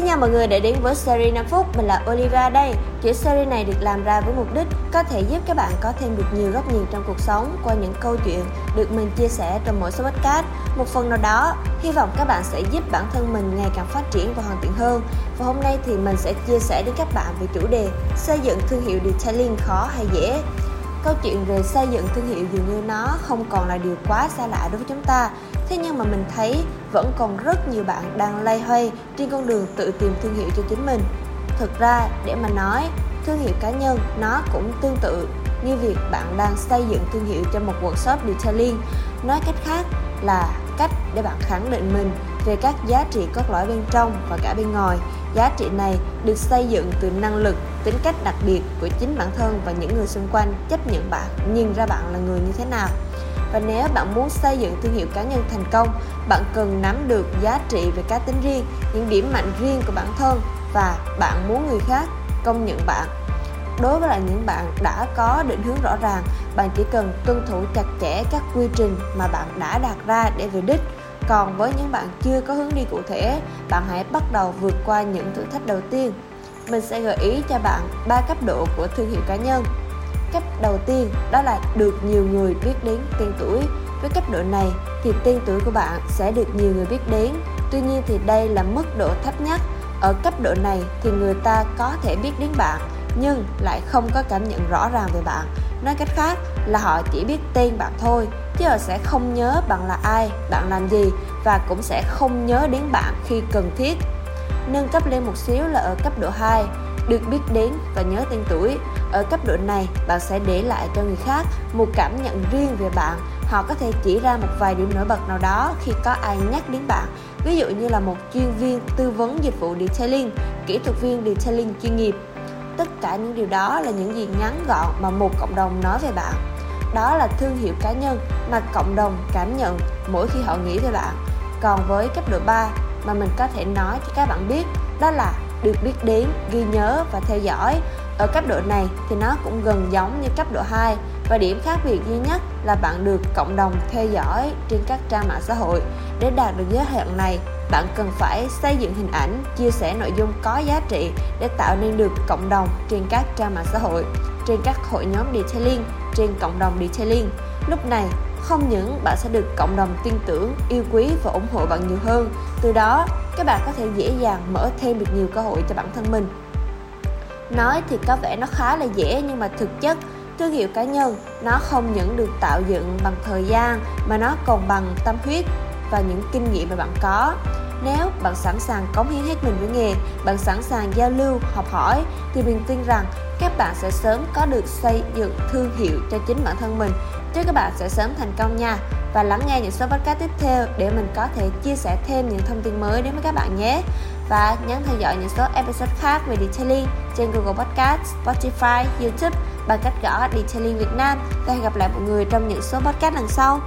xin chào mọi người đã đến với series 5 phút, mình là Olivia đây. Chuỗi series này được làm ra với mục đích có thể giúp các bạn có thêm được nhiều góc nhìn trong cuộc sống qua những câu chuyện được mình chia sẻ trong mỗi số podcast. Một phần nào đó, hy vọng các bạn sẽ giúp bản thân mình ngày càng phát triển và hoàn thiện hơn. Và hôm nay thì mình sẽ chia sẻ đến các bạn về chủ đề xây dựng thương hiệu detailing khó hay dễ. Câu chuyện về xây dựng thương hiệu dường như nó không còn là điều quá xa lạ đối với chúng ta. Thế nhưng mà mình thấy vẫn còn rất nhiều bạn đang lay hoay trên con đường tự tìm thương hiệu cho chính mình. Thực ra, để mà nói, thương hiệu cá nhân nó cũng tương tự như việc bạn đang xây dựng thương hiệu cho một workshop detailing. Nói cách khác là cách để bạn khẳng định mình về các giá trị cốt lõi bên trong và cả bên ngoài. Giá trị này được xây dựng từ năng lực, tính cách đặc biệt của chính bản thân và những người xung quanh, chấp nhận bạn, nhìn ra bạn là người như thế nào. Và nếu bạn muốn xây dựng thương hiệu cá nhân thành công, bạn cần nắm được giá trị về cá tính riêng, những điểm mạnh riêng của bản thân và bạn muốn người khác công nhận bạn. Đối với lại những bạn đã có định hướng rõ ràng, bạn chỉ cần tuân thủ chặt chẽ các quy trình mà bạn đã đặt ra để về đích còn với những bạn chưa có hướng đi cụ thể, bạn hãy bắt đầu vượt qua những thử thách đầu tiên. Mình sẽ gợi ý cho bạn ba cấp độ của thương hiệu cá nhân. Cấp đầu tiên, đó là được nhiều người biết đến tên tuổi. Với cấp độ này thì tên tuổi của bạn sẽ được nhiều người biết đến. Tuy nhiên thì đây là mức độ thấp nhất. Ở cấp độ này thì người ta có thể biết đến bạn, nhưng lại không có cảm nhận rõ ràng về bạn nói cách khác là họ chỉ biết tên bạn thôi, chứ họ sẽ không nhớ bạn là ai, bạn làm gì và cũng sẽ không nhớ đến bạn khi cần thiết. Nâng cấp lên một xíu là ở cấp độ 2 được biết đến và nhớ tên tuổi. Ở cấp độ này, bạn sẽ để lại cho người khác một cảm nhận riêng về bạn. Họ có thể chỉ ra một vài điểm nổi bật nào đó khi có ai nhắc đến bạn. Ví dụ như là một chuyên viên tư vấn dịch vụ detailing, kỹ thuật viên detailing chuyên nghiệp tất cả những điều đó là những gì ngắn gọn mà một cộng đồng nói về bạn đó là thương hiệu cá nhân mà cộng đồng cảm nhận mỗi khi họ nghĩ về bạn còn với cấp độ 3 mà mình có thể nói cho các bạn biết đó là được biết đến, ghi nhớ và theo dõi. Ở cấp độ này thì nó cũng gần giống như cấp độ 2 và điểm khác biệt duy nhất là bạn được cộng đồng theo dõi trên các trang mạng xã hội. Để đạt được giới hạn này, bạn cần phải xây dựng hình ảnh, chia sẻ nội dung có giá trị để tạo nên được cộng đồng trên các trang mạng xã hội, trên các hội nhóm detailing, trên cộng đồng detailing. Lúc này, không những bạn sẽ được cộng đồng tin tưởng, yêu quý và ủng hộ bạn nhiều hơn. Từ đó, các bạn có thể dễ dàng mở thêm được nhiều cơ hội cho bản thân mình. Nói thì có vẻ nó khá là dễ nhưng mà thực chất thương hiệu cá nhân nó không những được tạo dựng bằng thời gian mà nó còn bằng tâm huyết và những kinh nghiệm mà bạn có. Nếu bạn sẵn sàng cống hiến hết mình với nghề bạn sẵn sàng giao lưu học hỏi thì mình tin rằng các bạn sẽ sớm có được xây dựng thương hiệu cho chính bản thân mình chúc các bạn sẽ sớm thành công nha. Và lắng nghe những số podcast tiếp theo để mình có thể chia sẻ thêm những thông tin mới đến với các bạn nhé. Và nhấn theo dõi những số episode khác về detailing trên Google Podcast, Spotify, YouTube bằng cách gõ Detailing Việt Nam. Và hẹn gặp lại mọi người trong những số podcast lần sau.